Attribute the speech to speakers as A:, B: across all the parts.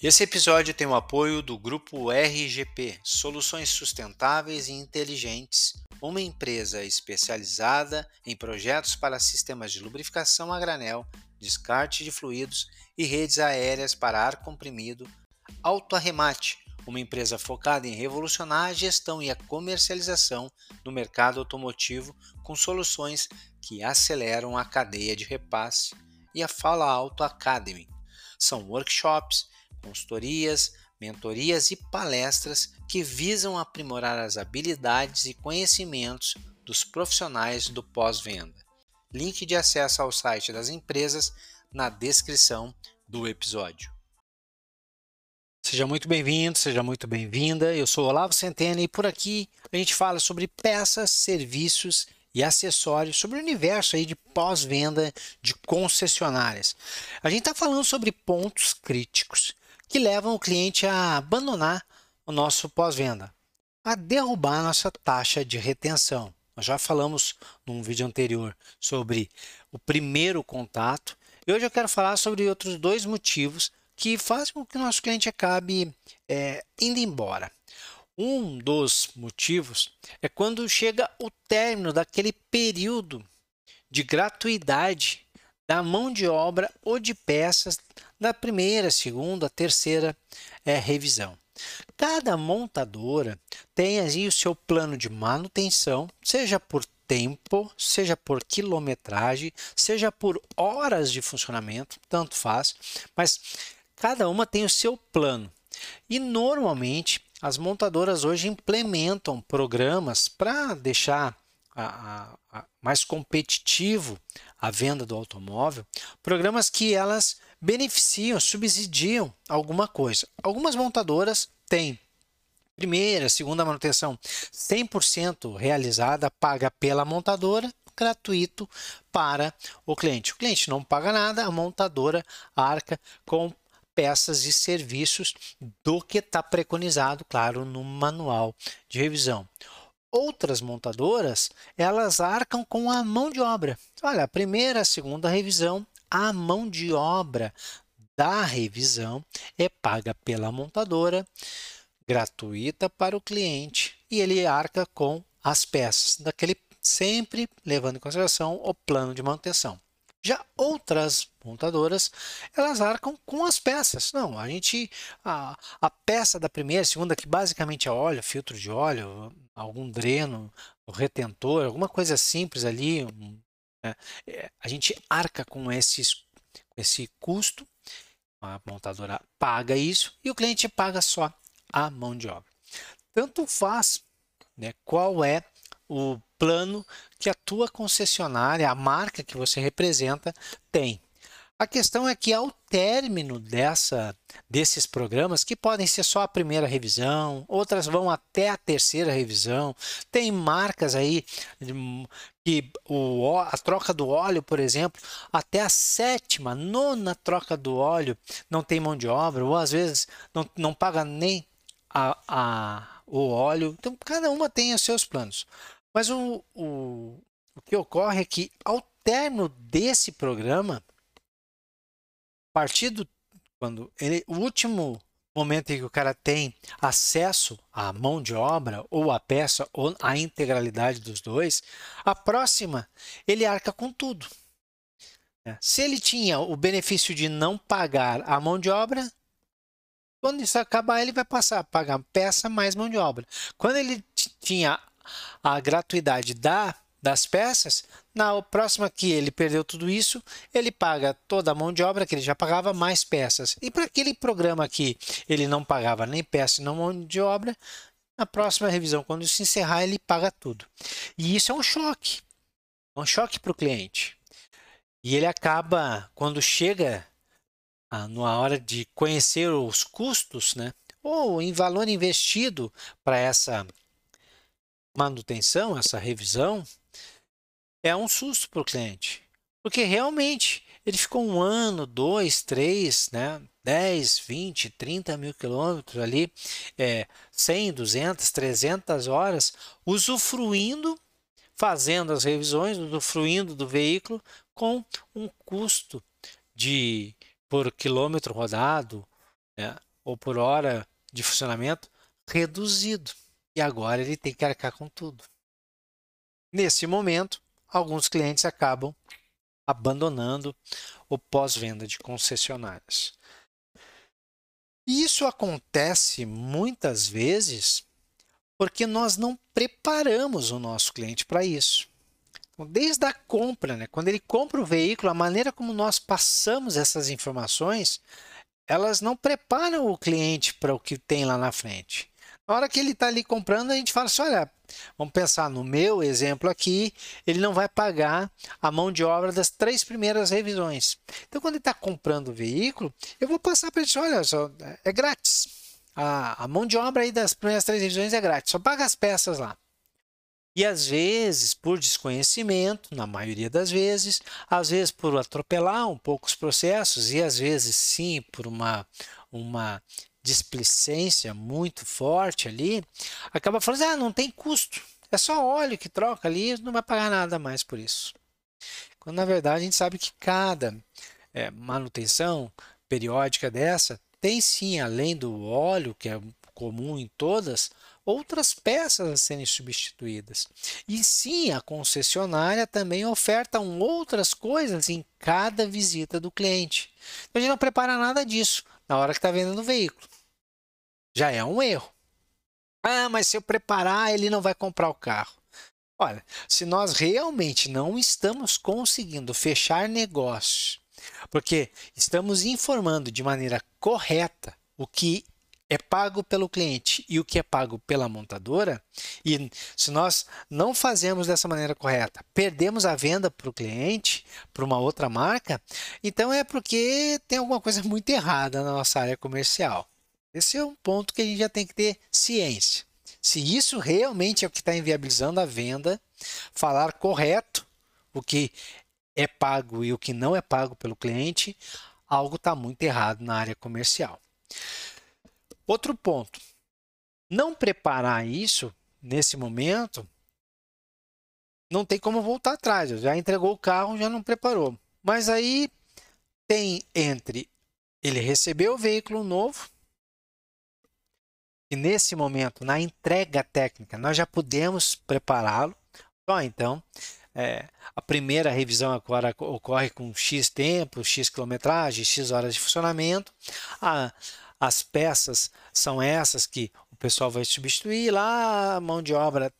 A: Esse episódio tem o apoio do grupo RGP, Soluções Sustentáveis e Inteligentes, uma empresa especializada em projetos para sistemas de lubrificação a granel, descarte de fluidos e redes aéreas para ar comprimido, Autoarremate, uma empresa focada em revolucionar a gestão e a comercialização no mercado automotivo com soluções que aceleram a cadeia de repasse, e a Fala Auto Academy. São workshops consultorias, mentorias e palestras que visam aprimorar as habilidades e conhecimentos dos profissionais do pós-venda. Link de acesso ao site das empresas na descrição do episódio. Seja muito bem-vindo, seja muito bem-vinda. Eu sou Olavo Centeno e por aqui a gente fala sobre peças, serviços e acessórios sobre o universo aí de pós-venda de concessionárias. A gente está falando sobre pontos críticos que levam o cliente a abandonar o nosso pós-venda, a derrubar a nossa taxa de retenção. Nós já falamos num vídeo anterior sobre o primeiro contato e hoje eu quero falar sobre outros dois motivos que fazem com que o nosso cliente acabe é, indo embora. Um dos motivos é quando chega o término daquele período de gratuidade da mão de obra ou de peças da primeira, segunda, terceira é, revisão. Cada montadora tem aí o seu plano de manutenção, seja por tempo, seja por quilometragem, seja por horas de funcionamento, tanto faz, mas cada uma tem o seu plano. E normalmente as montadoras hoje implementam programas para deixar a, a, mais competitivo a venda do automóvel, programas que elas beneficiam, subsidiam alguma coisa. Algumas montadoras têm primeira, segunda manutenção 100% realizada, paga pela montadora, gratuito para o cliente. O cliente não paga nada, a montadora arca com peças e serviços do que está preconizado, claro, no manual de revisão. Outras montadoras, elas arcam com a mão de obra. Olha, a primeira, a segunda revisão, a mão de obra da revisão é paga pela montadora, gratuita para o cliente e ele arca com as peças, daquele sempre levando em consideração o plano de manutenção. Já outras montadoras, elas arcam com as peças. Não, a gente a, a peça da primeira, segunda que basicamente é óleo, filtro de óleo, algum dreno, retentor, alguma coisa simples ali, né? a gente arca com esses, esse custo, a montadora paga isso e o cliente paga só a mão de obra. Tanto faz né, qual é o plano que a tua concessionária, a marca que você representa, tem. A questão é que ao término dessa, desses programas, que podem ser só a primeira revisão, outras vão até a terceira revisão, tem marcas aí que o, a troca do óleo, por exemplo, até a sétima, nona troca do óleo não tem mão de obra, ou às vezes não, não paga nem a, a, o óleo. Então, cada uma tem os seus planos. Mas o, o, o que ocorre é que ao término desse programa, partir do quando ele, o último momento em que o cara tem acesso à mão de obra ou à peça ou à integralidade dos dois, a próxima ele arca com tudo. É, se ele tinha o benefício de não pagar a mão de obra, quando isso acabar, ele vai passar a pagar peça mais mão de obra. Quando ele tinha a gratuidade da das peças, na próxima que ele perdeu tudo isso, ele paga toda a mão de obra que ele já pagava, mais peças. E para aquele programa que ele não pagava nem peça nem mão de obra, na próxima revisão, quando se encerrar, ele paga tudo. E isso é um choque. É um choque para o cliente. E ele acaba, quando chega ah, na hora de conhecer os custos, né? ou em valor investido para essa manutenção, essa revisão, é um susto para o cliente. Porque realmente ele ficou um ano, dois, três, né? 10, 20, 30 mil quilômetros ali, é, 100, 200, 300 horas, usufruindo, fazendo as revisões, usufruindo do veículo com um custo de por quilômetro rodado né, ou por hora de funcionamento reduzido. E agora ele tem que arcar com tudo. Nesse momento, alguns clientes acabam abandonando o pós-venda de concessionárias. E isso acontece muitas vezes porque nós não preparamos o nosso cliente para isso. Então, desde a compra, né? quando ele compra o veículo, a maneira como nós passamos essas informações, elas não preparam o cliente para o que tem lá na frente. Na hora que ele está ali comprando, a gente fala assim: olha, vamos pensar no meu exemplo aqui, ele não vai pagar a mão de obra das três primeiras revisões. Então, quando ele está comprando o veículo, eu vou passar para ele: olha, só, é grátis. A, a mão de obra aí das primeiras três revisões é grátis, só paga as peças lá. E às vezes, por desconhecimento, na maioria das vezes, às vezes por atropelar um pouco os processos, e às vezes sim por uma, uma displicência muito forte ali, acaba falando, ah, não tem custo, é só óleo que troca ali, não vai pagar nada mais por isso. Quando na verdade a gente sabe que cada é, manutenção periódica dessa tem sim, além do óleo, que é comum em todas, outras peças a serem substituídas. E sim, a concessionária também oferta outras coisas em cada visita do cliente. Então, a gente não prepara nada disso na hora que está vendendo o veículo. Já é um erro. Ah, mas se eu preparar, ele não vai comprar o carro. Olha, se nós realmente não estamos conseguindo fechar negócios, porque estamos informando de maneira correta o que é pago pelo cliente e o que é pago pela montadora, e se nós não fazemos dessa maneira correta, perdemos a venda para o cliente, para uma outra marca, então é porque tem alguma coisa muito errada na nossa área comercial. Esse é um ponto que a gente já tem que ter ciência. Se isso realmente é o que está inviabilizando a venda, falar correto o que é pago e o que não é pago pelo cliente, algo está muito errado na área comercial. Outro ponto, não preparar isso nesse momento, não tem como voltar atrás. Já entregou o carro, já não preparou. Mas aí tem entre ele receber o veículo novo e nesse momento, na entrega técnica, nós já podemos prepará-lo. Só então, é, a primeira revisão agora ocorre com X tempo, X quilometragem, X horas de funcionamento. A, as peças são essas que o pessoal vai substituir lá, a mão de obra,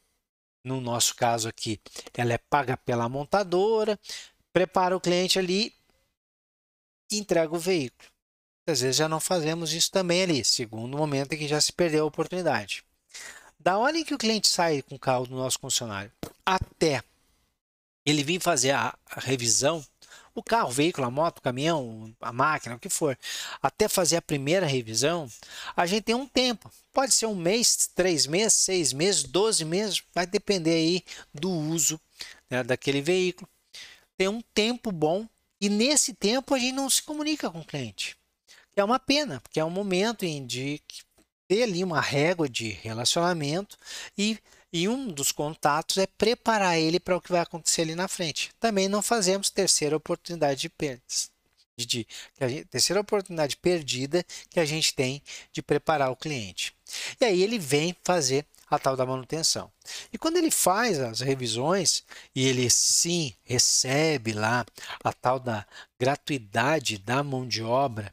A: no nosso caso aqui, ela é paga pela montadora, prepara o cliente ali entrega o veículo. Às vezes já não fazemos isso também ali, segundo momento em que já se perdeu a oportunidade. Da hora em que o cliente sai com o carro do nosso funcionário até ele vir fazer a, a revisão o carro, o veículo, a moto, o caminhão, a máquina, o que for, até fazer a primeira revisão, a gente tem um tempo. Pode ser um mês, três meses, seis meses, doze meses, vai depender aí do uso né, daquele veículo. Tem um tempo bom e nesse tempo a gente não se comunica com o cliente. É uma pena, porque é um momento em de ter ali uma régua de relacionamento e e um dos contatos é preparar ele para o que vai acontecer ali na frente. Também não fazemos terceira oportunidade de perdas. De, de gente, terceira oportunidade perdida que a gente tem de preparar o cliente. E aí ele vem fazer a tal da manutenção. E quando ele faz as revisões e ele sim recebe lá a tal da gratuidade da mão de obra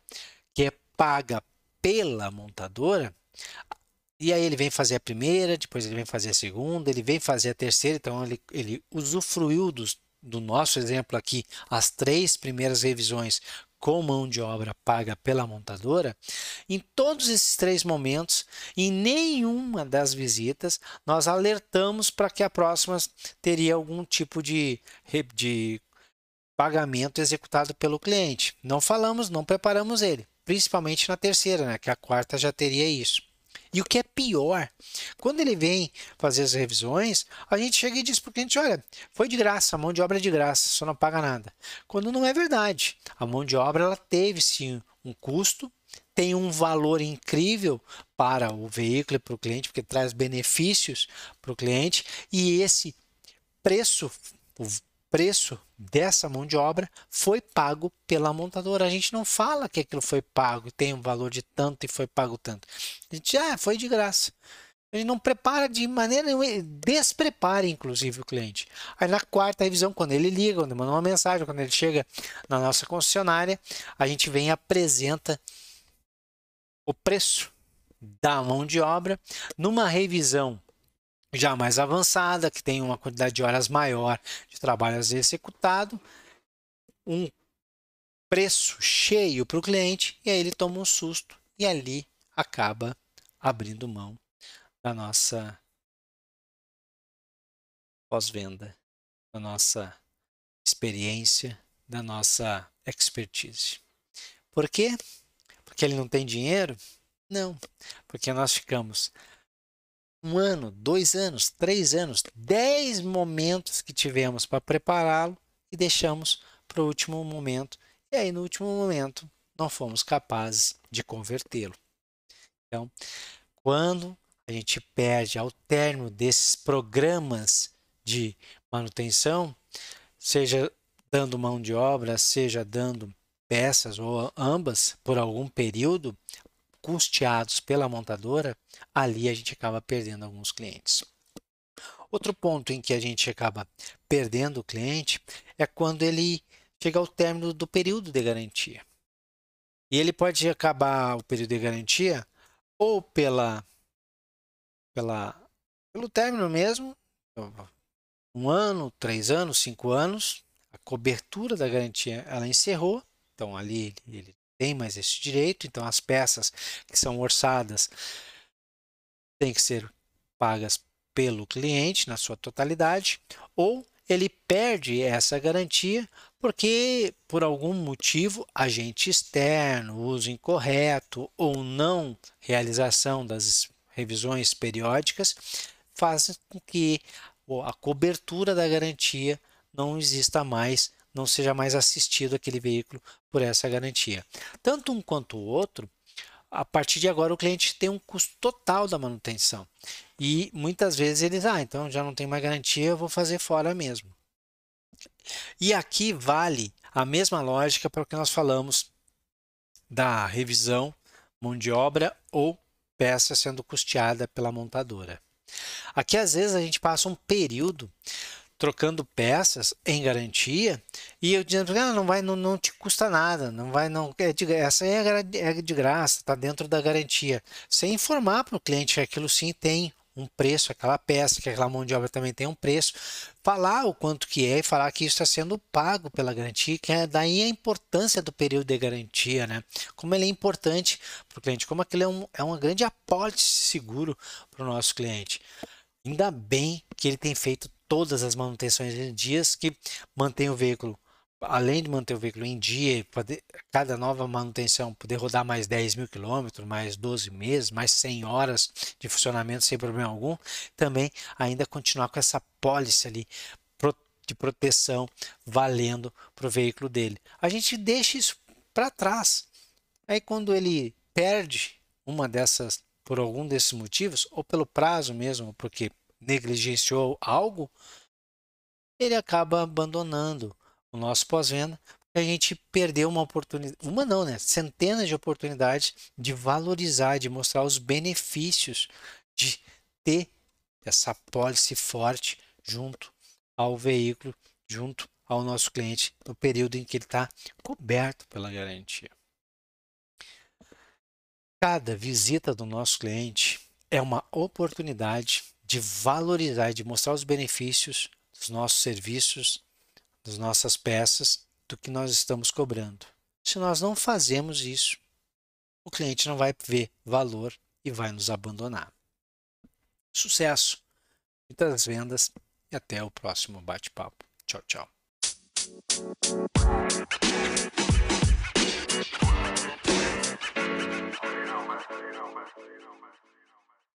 A: paga pela montadora, e aí ele vem fazer a primeira, depois ele vem fazer a segunda, ele vem fazer a terceira, então ele, ele usufruiu dos, do nosso exemplo aqui, as três primeiras revisões com mão de obra paga pela montadora, em todos esses três momentos, em nenhuma das visitas, nós alertamos para que a próxima teria algum tipo de, de pagamento executado pelo cliente. Não falamos, não preparamos ele, principalmente na terceira, né, que a quarta já teria isso. E o que é pior, quando ele vem fazer as revisões, a gente chega e diz para o cliente: olha, foi de graça, a mão de obra é de graça, só não paga nada. Quando não é verdade. A mão de obra ela teve sim um custo, tem um valor incrível para o veículo e para o cliente, porque traz benefícios para o cliente, e esse preço, o preço dessa mão de obra foi pago pela montadora. A gente não fala que aquilo foi pago, tem um valor de tanto e foi pago tanto. A gente, ah, foi de graça. Ele não prepara de maneira nenhuma, desprepara inclusive o cliente. Aí na quarta revisão, quando ele liga, quando ele manda uma mensagem, quando ele chega na nossa concessionária, a gente vem e apresenta o preço da mão de obra numa revisão já mais avançada, que tem uma quantidade de horas maior de trabalho executado, um preço cheio para o cliente e aí ele toma um susto e ali acaba abrindo mão da nossa pós-venda, da nossa experiência, da nossa expertise. Por quê? Porque ele não tem dinheiro? Não, porque nós ficamos um ano, dois anos, três anos, dez momentos que tivemos para prepará-lo e deixamos para o último momento. E aí, no último momento, não fomos capazes de convertê-lo. Então, quando a gente perde ao término desses programas de manutenção, seja dando mão de obra, seja dando peças ou ambas por algum período, custeados pela montadora, ali a gente acaba perdendo alguns clientes. Outro ponto em que a gente acaba perdendo o cliente é quando ele chega ao término do período de garantia. E ele pode acabar o período de garantia ou pela pela, pelo término mesmo, um ano, três anos, cinco anos, a cobertura da garantia ela encerrou, então ali ele, ele tem mais esse direito, então as peças que são orçadas têm que ser pagas pelo cliente na sua totalidade, ou ele perde essa garantia porque por algum motivo agente externo, uso incorreto ou não realização das revisões periódicas, fazem com que a cobertura da garantia não exista mais, não seja mais assistido aquele veículo por essa garantia. Tanto um quanto o outro, a partir de agora o cliente tem um custo total da manutenção. E muitas vezes eles, ah, então já não tem mais garantia, eu vou fazer fora mesmo. E aqui vale a mesma lógica para o que nós falamos da revisão, mão de obra ou peça sendo custeada pela montadora. Aqui às vezes a gente passa um período trocando peças em garantia e eu dizendo ah, não vai não, não te custa nada não vai não é de, essa é, é de graça está dentro da garantia sem informar para o cliente que aquilo sim tem um preço, aquela peça, que aquela mão de obra também tem um preço, falar o quanto que é e falar que isso está sendo pago pela garantia, que é daí a importância do período de garantia, né? Como ele é importante para o cliente, como aquele é, um, é uma grande apólice seguro para o nosso cliente. Ainda bem que ele tem feito todas as manutenções em dias que mantém o veículo além de manter o veículo em dia, poder, cada nova manutenção poder rodar mais 10 mil quilômetros, mais 12 meses, mais 100 horas de funcionamento sem problema algum, também ainda continuar com essa pólice ali de proteção valendo para o veículo dele. A gente deixa isso para trás. Aí quando ele perde uma dessas, por algum desses motivos, ou pelo prazo mesmo, porque negligenciou algo, ele acaba abandonando o nosso pós-venda, a gente perdeu uma oportunidade, uma não, né? Centenas de oportunidades de valorizar, de mostrar os benefícios de ter essa pólice forte junto ao veículo, junto ao nosso cliente, no período em que ele está coberto pela garantia. Cada visita do nosso cliente é uma oportunidade de valorizar, de mostrar os benefícios dos nossos serviços, das nossas peças do que nós estamos cobrando. Se nós não fazemos isso, o cliente não vai ver valor e vai nos abandonar. Sucesso, muitas vendas e até o próximo bate-papo. Tchau, tchau.